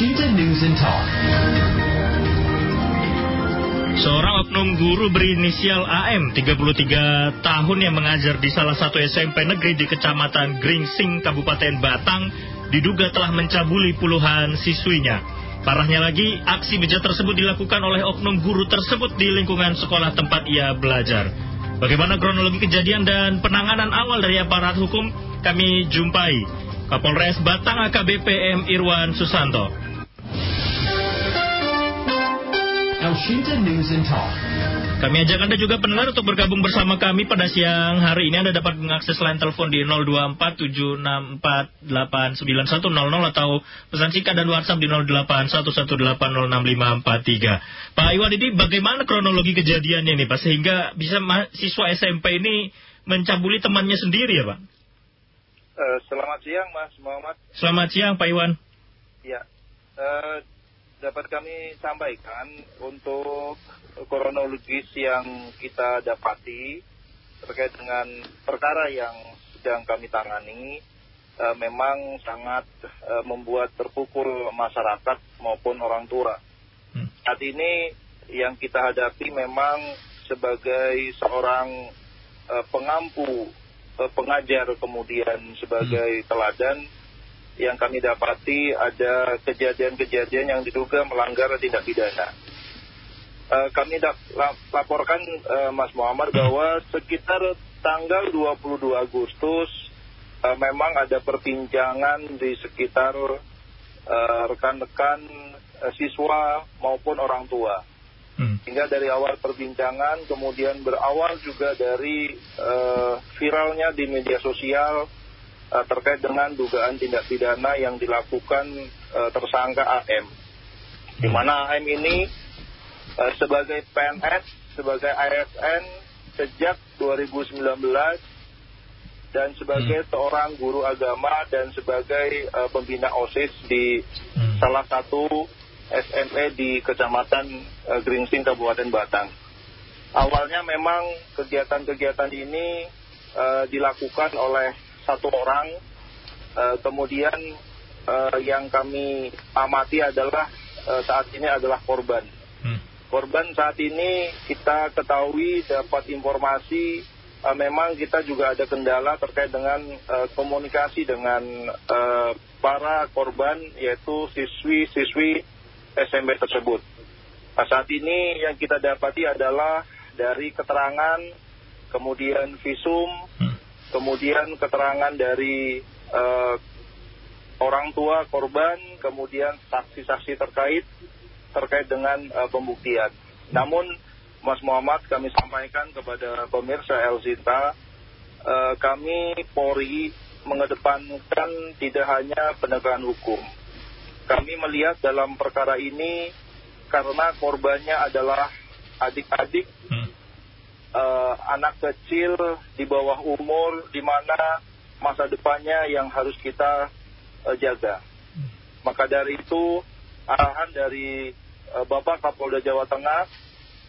Washington News and Talk. Seorang oknum guru berinisial AM 33 tahun yang mengajar di salah satu SMP negeri di Kecamatan Gringsing, Kabupaten Batang diduga telah mencabuli puluhan siswinya. Parahnya lagi, aksi bejat tersebut dilakukan oleh oknum guru tersebut di lingkungan sekolah tempat ia belajar. Bagaimana kronologi kejadian dan penanganan awal dari aparat hukum kami jumpai Kapolres Batang AKBP M. Irwan Susanto. Washington News and Talk. Kami ajak Anda juga pendengar untuk bergabung bersama kami pada siang hari ini. Anda dapat mengakses line telepon di 02476489100 atau pesan singkat dan WhatsApp di 0811806543. Pak Iwan ini bagaimana kronologi kejadiannya nih Pak sehingga bisa siswa SMP ini mencabuli temannya sendiri ya Pak? Uh, selamat siang Mas Muhammad. Selamat siang Pak Iwan. Ya, uh, dapat kami sampaikan untuk kronologis yang kita dapati terkait dengan perkara yang sedang kami tangani e, memang sangat e, membuat terpukul masyarakat maupun orang tua. Hmm. Saat ini yang kita hadapi memang sebagai seorang e, pengampu, e, pengajar kemudian sebagai hmm. teladan yang kami dapati ada kejadian-kejadian yang diduga melanggar tindak pidana. Uh, kami laporkan uh, Mas Muhammad bahwa sekitar tanggal 22 Agustus uh, memang ada perbincangan di sekitar rekan-rekan uh, siswa maupun orang tua. Hmm. Hingga dari awal perbincangan kemudian berawal juga dari uh, viralnya di media sosial uh, terkait dengan dugaan tindak pidana yang dilakukan uh, tersangka AM. Di mana AM ini uh, sebagai PNS, sebagai ASN sejak 2019 dan sebagai hmm. seorang guru agama dan sebagai uh, pembina OSIS di hmm. salah satu SME di Kecamatan uh, Gringsing, Kabupaten Batang. Awalnya memang kegiatan-kegiatan ini uh, dilakukan oleh satu orang, uh, kemudian uh, yang kami amati adalah uh, saat ini adalah korban. Korban saat ini kita ketahui dapat informasi uh, memang kita juga ada kendala terkait dengan uh, komunikasi dengan uh, para korban yaitu siswi-siswi SMP tersebut. Nah, saat ini yang kita dapati adalah dari keterangan, kemudian visum, hmm. Kemudian keterangan dari uh, orang tua korban, kemudian saksi-saksi terkait terkait dengan uh, pembuktian. Namun Mas Muhammad kami sampaikan kepada pemirsa Elzita, uh, kami Polri mengedepankan tidak hanya penegakan hukum. Kami melihat dalam perkara ini karena korbannya adalah adik-adik, hmm. Uh, anak kecil di bawah umur, di mana masa depannya yang harus kita uh, jaga. Maka dari itu arahan dari uh, Bapak Kapolda Jawa Tengah,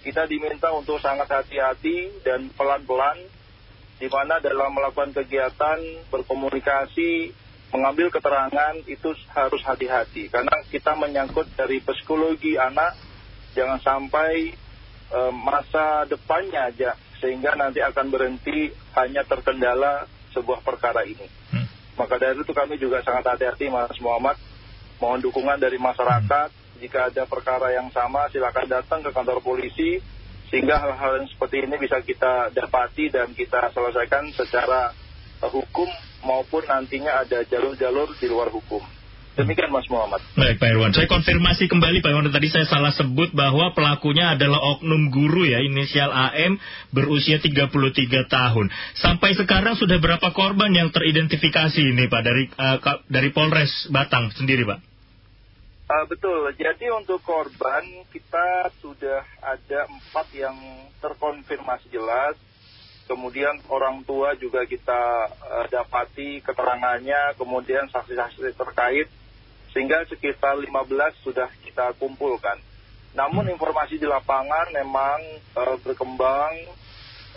kita diminta untuk sangat hati-hati dan pelan-pelan, di mana dalam melakukan kegiatan berkomunikasi, mengambil keterangan itu harus hati-hati, karena kita menyangkut dari psikologi anak, jangan sampai masa depannya aja, sehingga nanti akan berhenti hanya terkendala sebuah perkara ini. Hmm. Maka dari itu kami juga sangat hati-hati Mas Muhammad, mohon dukungan dari masyarakat, jika ada perkara yang sama silakan datang ke kantor polisi sehingga hal-hal yang seperti ini bisa kita dapati dan kita selesaikan secara uh, hukum maupun nantinya ada jalur-jalur di luar hukum. Demikian Mas Muhammad. Baik Pak Irwan, saya konfirmasi kembali Pak Irwan tadi saya salah sebut bahwa pelakunya adalah oknum guru ya inisial AM berusia 33 tahun. Sampai sekarang sudah berapa korban yang teridentifikasi ini Pak dari uh, dari Polres Batang sendiri Pak? Uh, betul, jadi untuk korban kita sudah ada empat yang terkonfirmasi jelas. Kemudian orang tua juga kita uh, dapati keterangannya, kemudian saksi-saksi terkait, sehingga sekitar 15 sudah kita kumpulkan. Namun informasi di lapangan memang uh, berkembang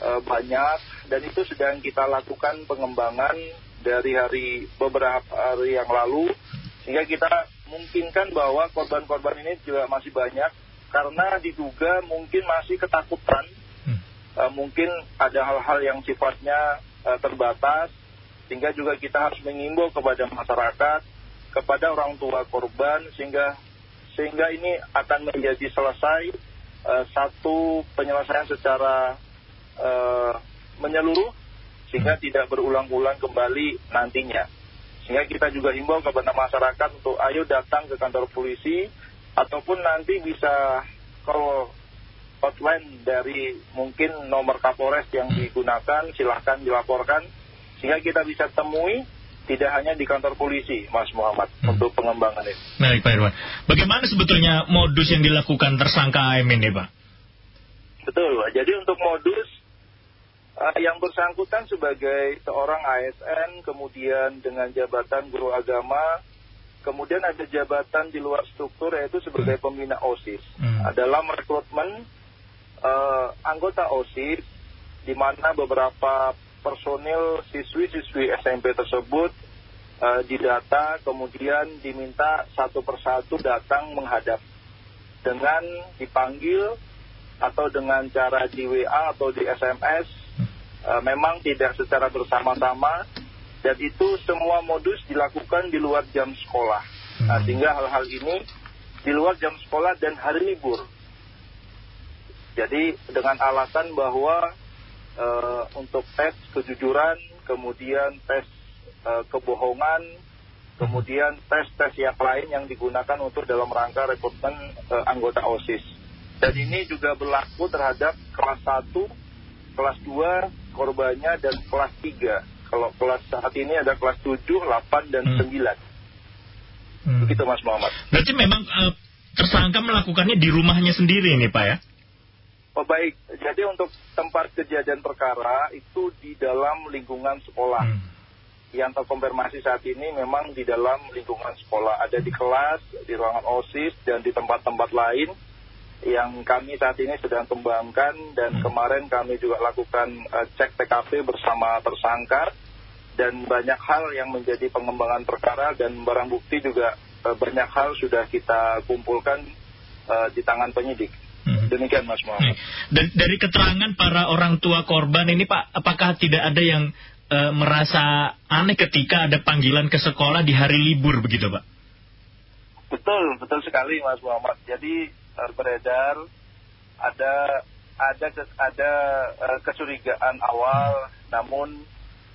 uh, banyak, dan itu sedang kita lakukan pengembangan dari hari beberapa hari yang lalu, sehingga kita memungkinkan bahwa korban-korban ini juga masih banyak. Karena diduga mungkin masih ketakutan, hmm. uh, mungkin ada hal-hal yang sifatnya uh, terbatas, sehingga juga kita harus mengimbau kepada masyarakat, kepada orang tua korban, sehingga sehingga ini akan menjadi selesai uh, satu penyelesaian secara uh, menyeluruh, sehingga hmm. tidak berulang-ulang kembali nantinya. Sehingga kita juga himbau kepada masyarakat untuk ayo datang ke kantor polisi ataupun nanti bisa kalau hotline dari mungkin nomor Kapolres yang digunakan silahkan dilaporkan sehingga kita bisa temui tidak hanya di kantor polisi, Mas Muhammad, hmm. untuk pengembangan ini. Baik, Pak Irwan. Bagaimana sebetulnya modus yang dilakukan tersangka AM ini, Pak? Betul, Pak. Jadi untuk modus uh, yang bersangkutan sebagai seorang ASN, kemudian dengan jabatan guru agama, kemudian ada jabatan di luar struktur yaitu sebagai hmm. pembina OSIS. Hmm. Dalam rekrutmen uh, anggota OSIS, di mana beberapa personil siswi-siswi SMP tersebut uh, didata, kemudian diminta satu persatu datang menghadap dengan dipanggil atau dengan cara di WA atau di SMS uh, memang tidak secara bersama-sama dan itu semua modus dilakukan di luar jam sekolah. Nah, hmm. sehingga hal-hal ini di luar jam sekolah dan hari libur. Jadi dengan alasan bahwa uh, untuk tes kejujuran, kemudian tes uh, kebohongan, kemudian tes-tes yang lain yang digunakan untuk dalam rangka rekrutmen uh, anggota OSIS. Dan ini juga berlaku terhadap kelas 1, kelas 2, korbannya dan kelas 3. Kalau kelas saat ini ada kelas 7, 8, dan hmm. 9. Hmm. Begitu Mas Muhammad. Berarti memang uh, tersangka melakukannya di rumahnya sendiri ini Pak ya? Oh baik, jadi untuk tempat kejadian perkara itu di dalam lingkungan sekolah. Hmm. Yang terkonfirmasi saat ini memang di dalam lingkungan sekolah. Ada di kelas, di ruangan OSIS, dan di tempat-tempat lain yang kami saat ini sedang kembangkan dan hmm. kemarin kami juga lakukan uh, cek TKP bersama tersangka dan banyak hal yang menjadi pengembangan perkara dan barang bukti juga uh, banyak hal sudah kita kumpulkan uh, di tangan penyidik. Demikian Mas Muhammad. Dan dari keterangan para orang tua korban ini Pak, apakah tidak ada yang uh, merasa aneh ketika ada panggilan ke sekolah di hari libur begitu Pak? Betul, betul sekali Mas Muhammad. Jadi beredar ada ada ada uh, kecurigaan awal namun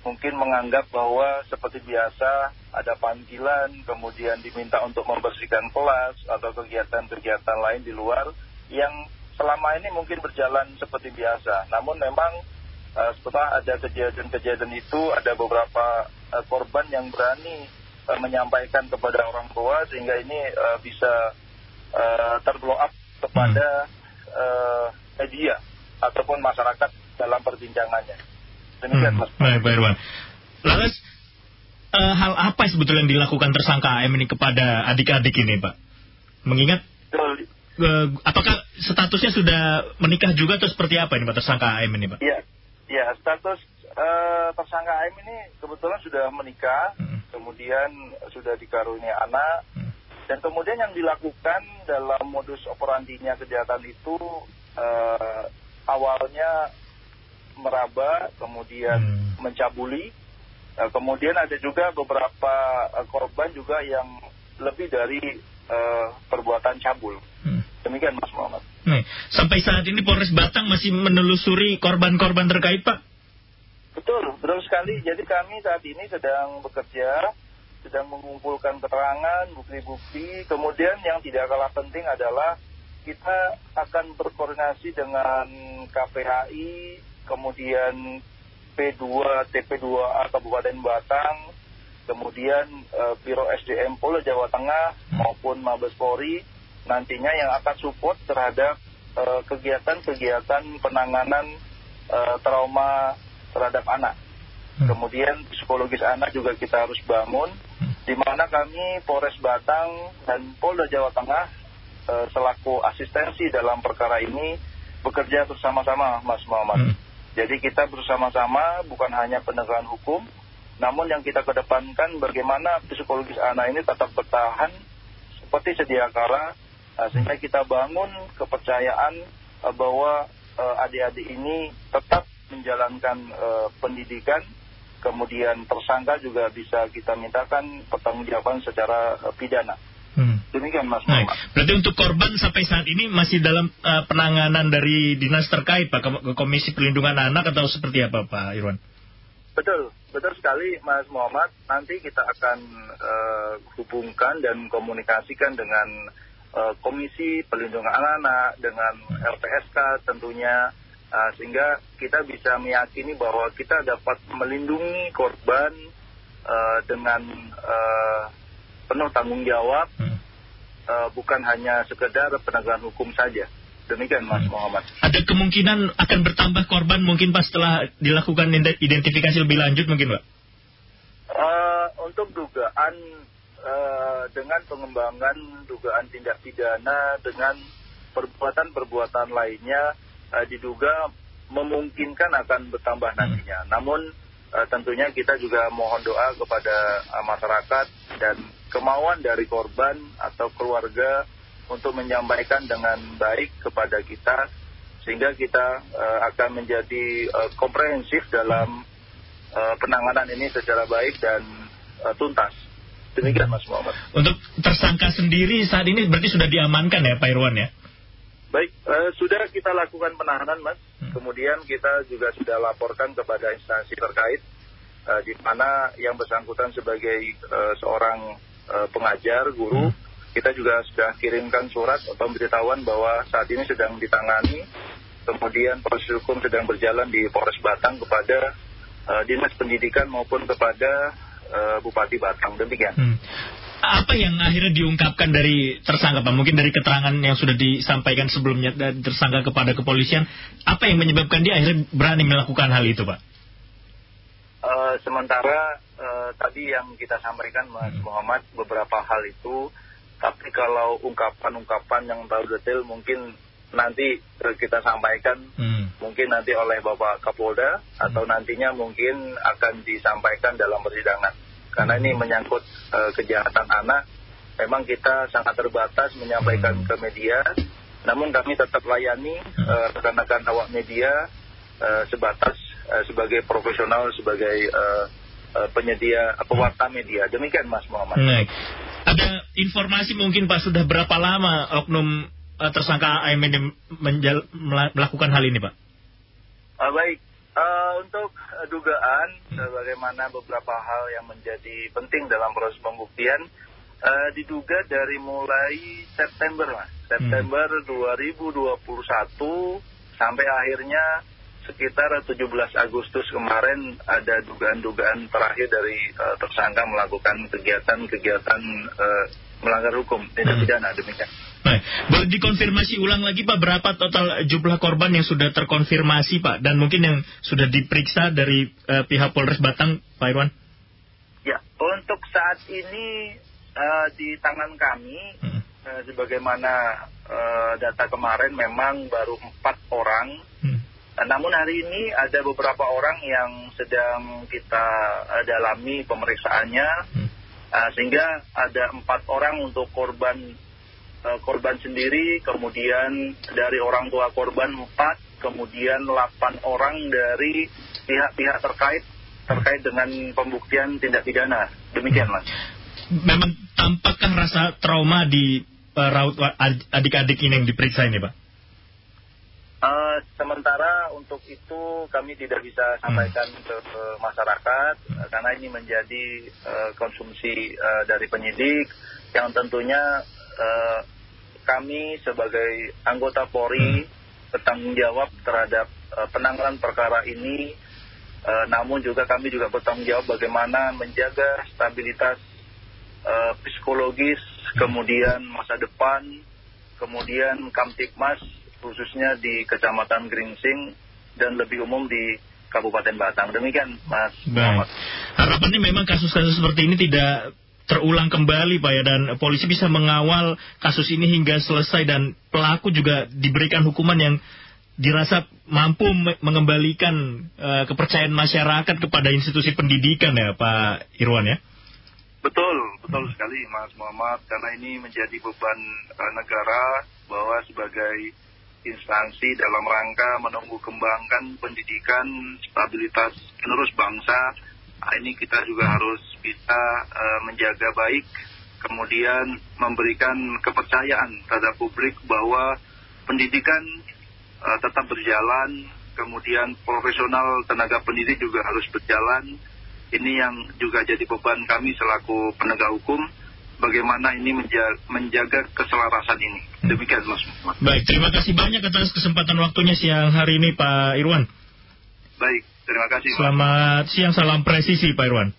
mungkin menganggap bahwa seperti biasa ada panggilan kemudian diminta untuk membersihkan kelas atau kegiatan-kegiatan lain di luar yang selama ini mungkin berjalan seperti biasa namun memang uh, setelah ada kejadian-kejadian itu ada beberapa uh, korban yang berani uh, menyampaikan kepada orang tua sehingga ini uh, bisa uh, terblow up kepada hmm. uh, media ataupun masyarakat dalam perbincangannya. Demikian, hmm. Mas. Baik, Pak Irwan. Lalu uh, hal apa sebetulnya yang dilakukan tersangka AM ini kepada adik-adik ini, Pak? Mengingat uh, apakah statusnya sudah menikah juga atau seperti apa ini Pak tersangka AM ini, Pak? Iya, ya, status uh, tersangka AM ini kebetulan sudah menikah, hmm. kemudian sudah dikaruniai anak, hmm. Dan kemudian yang dilakukan dalam modus operandinya kejahatan itu uh, awalnya meraba, kemudian hmm. mencabuli, uh, kemudian ada juga beberapa uh, korban juga yang lebih dari uh, perbuatan cabul. Hmm. Demikian Mas Muhammad. Nih, sampai saat ini Polres Batang masih menelusuri korban-korban terkait Pak? Betul, betul sekali. Jadi kami saat ini sedang bekerja sedang mengumpulkan keterangan, bukti-bukti. Kemudian yang tidak kalah penting adalah kita akan berkoordinasi dengan KPHI, kemudian P2, TP2A Kabupaten Batang, kemudian e, Biro SDM Polda Jawa Tengah maupun Mabes Polri nantinya yang akan support terhadap eh, kegiatan-kegiatan penanganan e, trauma terhadap anak. Hmm. Kemudian psikologis anak juga kita harus bangun di mana kami Polres Batang dan Polda Jawa Tengah e, selaku asistensi dalam perkara ini bekerja bersama-sama Mas Muhammad. Hmm. Jadi kita bersama-sama bukan hanya penegakan hukum, namun yang kita kedepankan bagaimana psikologis anak ini tetap bertahan seperti sedia kala sehingga kita bangun kepercayaan uh, bahwa adik-adik uh, ini tetap menjalankan uh, pendidikan kemudian tersangka juga bisa kita mintakan pertanggungjawaban secara uh, pidana. Hmm. Demikian Mas. Nah, berarti untuk korban sampai saat ini masih dalam uh, penanganan dari dinas terkait Pak ke Komisi Perlindungan Anak atau seperti apa Pak Irwan? Betul, betul sekali Mas Muhammad. Nanti kita akan uh, hubungkan dan komunikasikan dengan Komisi Perlindungan Anak dengan LPSK tentunya uh, sehingga kita bisa meyakini bahwa kita dapat melindungi korban uh, dengan uh, penuh tanggung jawab, hmm. uh, bukan hanya sekedar penegakan hukum saja. Demikian Mas hmm. Muhammad. Ada kemungkinan akan bertambah korban mungkin pas setelah dilakukan identifikasi lebih lanjut mungkin Pak? Uh, untuk dugaan uh, dengan pengembangan dugaan tindak pidana dengan perbuatan-perbuatan lainnya uh, diduga memungkinkan akan bertambah hmm. nantinya. Namun uh, tentunya kita juga mohon doa kepada uh, masyarakat dan kemauan dari korban atau keluarga untuk menyampaikan dengan baik kepada kita sehingga kita uh, akan menjadi uh, komprehensif dalam uh, penanganan ini secara baik dan uh, tuntas. Demikian Mas Muhammad. Untuk tersangka sendiri saat ini berarti sudah diamankan ya Pak Irwan ya? Baik, uh, sudah kita lakukan penahanan Mas. Hmm. Kemudian kita juga sudah laporkan kepada instansi terkait uh, di mana yang bersangkutan sebagai uh, seorang uh, pengajar, guru, hmm. kita juga sudah kirimkan surat pemberitahuan bahwa saat ini sedang ditangani, kemudian proses hukum sedang berjalan di Polres Batang kepada uh, Dinas Pendidikan maupun kepada uh, Bupati Batang. Demikian. Hmm. Apa yang akhirnya diungkapkan dari tersangka Pak? Mungkin dari keterangan yang sudah disampaikan sebelumnya dari tersangka kepada kepolisian, apa yang menyebabkan dia akhirnya berani melakukan hal itu Pak? Uh, sementara uh, tadi yang kita sampaikan Mas hmm. Muhammad beberapa hal itu, tapi kalau ungkapan-ungkapan yang tahu detail mungkin nanti kita sampaikan hmm. mungkin nanti oleh Bapak Kapolda hmm. atau nantinya mungkin akan disampaikan dalam persidangan. Karena ini menyangkut uh, kejahatan anak, memang kita sangat terbatas menyampaikan hmm. ke media, namun kami tetap layani uh, rekan-rekan awak media uh, sebatas uh, sebagai profesional, sebagai uh, uh, penyedia pewarta media. Demikian Mas Muhammad. Baik. Ada informasi mungkin Pak sudah berapa lama oknum uh, tersangka AM ini melakukan hal ini Pak? Uh, baik. Uh, untuk uh, dugaan hmm. bagaimana beberapa hal yang menjadi penting dalam proses pembuktian uh, diduga dari mulai September Mas. September hmm. 2021 sampai akhirnya sekitar 17 Agustus kemarin ada dugaan-dugaan terakhir dari uh, tersangka melakukan kegiatan-kegiatan uh, melanggar hukum tindak hmm. pidana demikian. Baik, boleh dikonfirmasi ulang lagi Pak berapa total jumlah korban yang sudah terkonfirmasi Pak dan mungkin yang sudah diperiksa dari uh, pihak Polres Batang Pak Irwan? Ya, untuk saat ini uh, di tangan kami hmm. uh, sebagaimana uh, data kemarin memang baru empat orang namun hari ini ada beberapa orang yang sedang kita uh, dalami pemeriksaannya, hmm. uh, sehingga ada empat orang untuk korban uh, korban sendiri, kemudian dari orang tua korban empat, kemudian delapan orang dari pihak-pihak terkait terkait dengan pembuktian tindak pidana. Demikian, mas. Memang tampakkah rasa trauma di uh, raut adik-adik ini yang diperiksa ini, Pak? Uh, sementara untuk itu kami tidak bisa sampaikan hmm. ke, ke masyarakat uh, karena ini menjadi uh, konsumsi uh, dari penyidik yang tentunya uh, kami sebagai anggota Polri hmm. bertanggung jawab terhadap uh, penanganan perkara ini uh, namun juga kami juga bertanggung jawab bagaimana menjaga stabilitas uh, psikologis hmm. kemudian masa depan kemudian Kamtipmas khususnya di Kecamatan Gringsing dan lebih umum di Kabupaten Batang. Demikian, Mas Baik. Harapannya memang kasus-kasus seperti ini tidak terulang kembali Pak ya dan polisi bisa mengawal kasus ini hingga selesai dan pelaku juga diberikan hukuman yang dirasa mampu mengembalikan uh, kepercayaan masyarakat kepada institusi pendidikan ya Pak Irwan ya. Betul, betul sekali Mas Muhammad, karena ini menjadi beban uh, negara bahwa sebagai instansi dalam rangka menunggu kembangkan pendidikan, stabilitas penerus bangsa, ini kita juga harus bisa uh, menjaga baik, kemudian memberikan kepercayaan terhadap publik bahwa pendidikan uh, tetap berjalan, kemudian profesional tenaga pendidik juga harus berjalan, ini yang juga jadi beban kami selaku penegak hukum bagaimana ini menjaga, menjaga keselarasan ini. Demikian Mas. Baik, terima kasih banyak atas kesempatan waktunya siang hari ini Pak Irwan. Baik, terima kasih. Selamat Pak. siang, salam presisi Pak Irwan.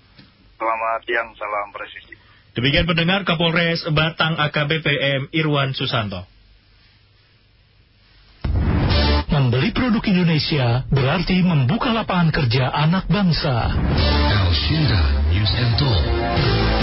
Selamat siang, salam presisi. Demikian pendengar Kapolres Batang AKBPM Irwan Susanto. Membeli produk Indonesia berarti membuka lapangan kerja anak bangsa. Al Shinda News and Talk.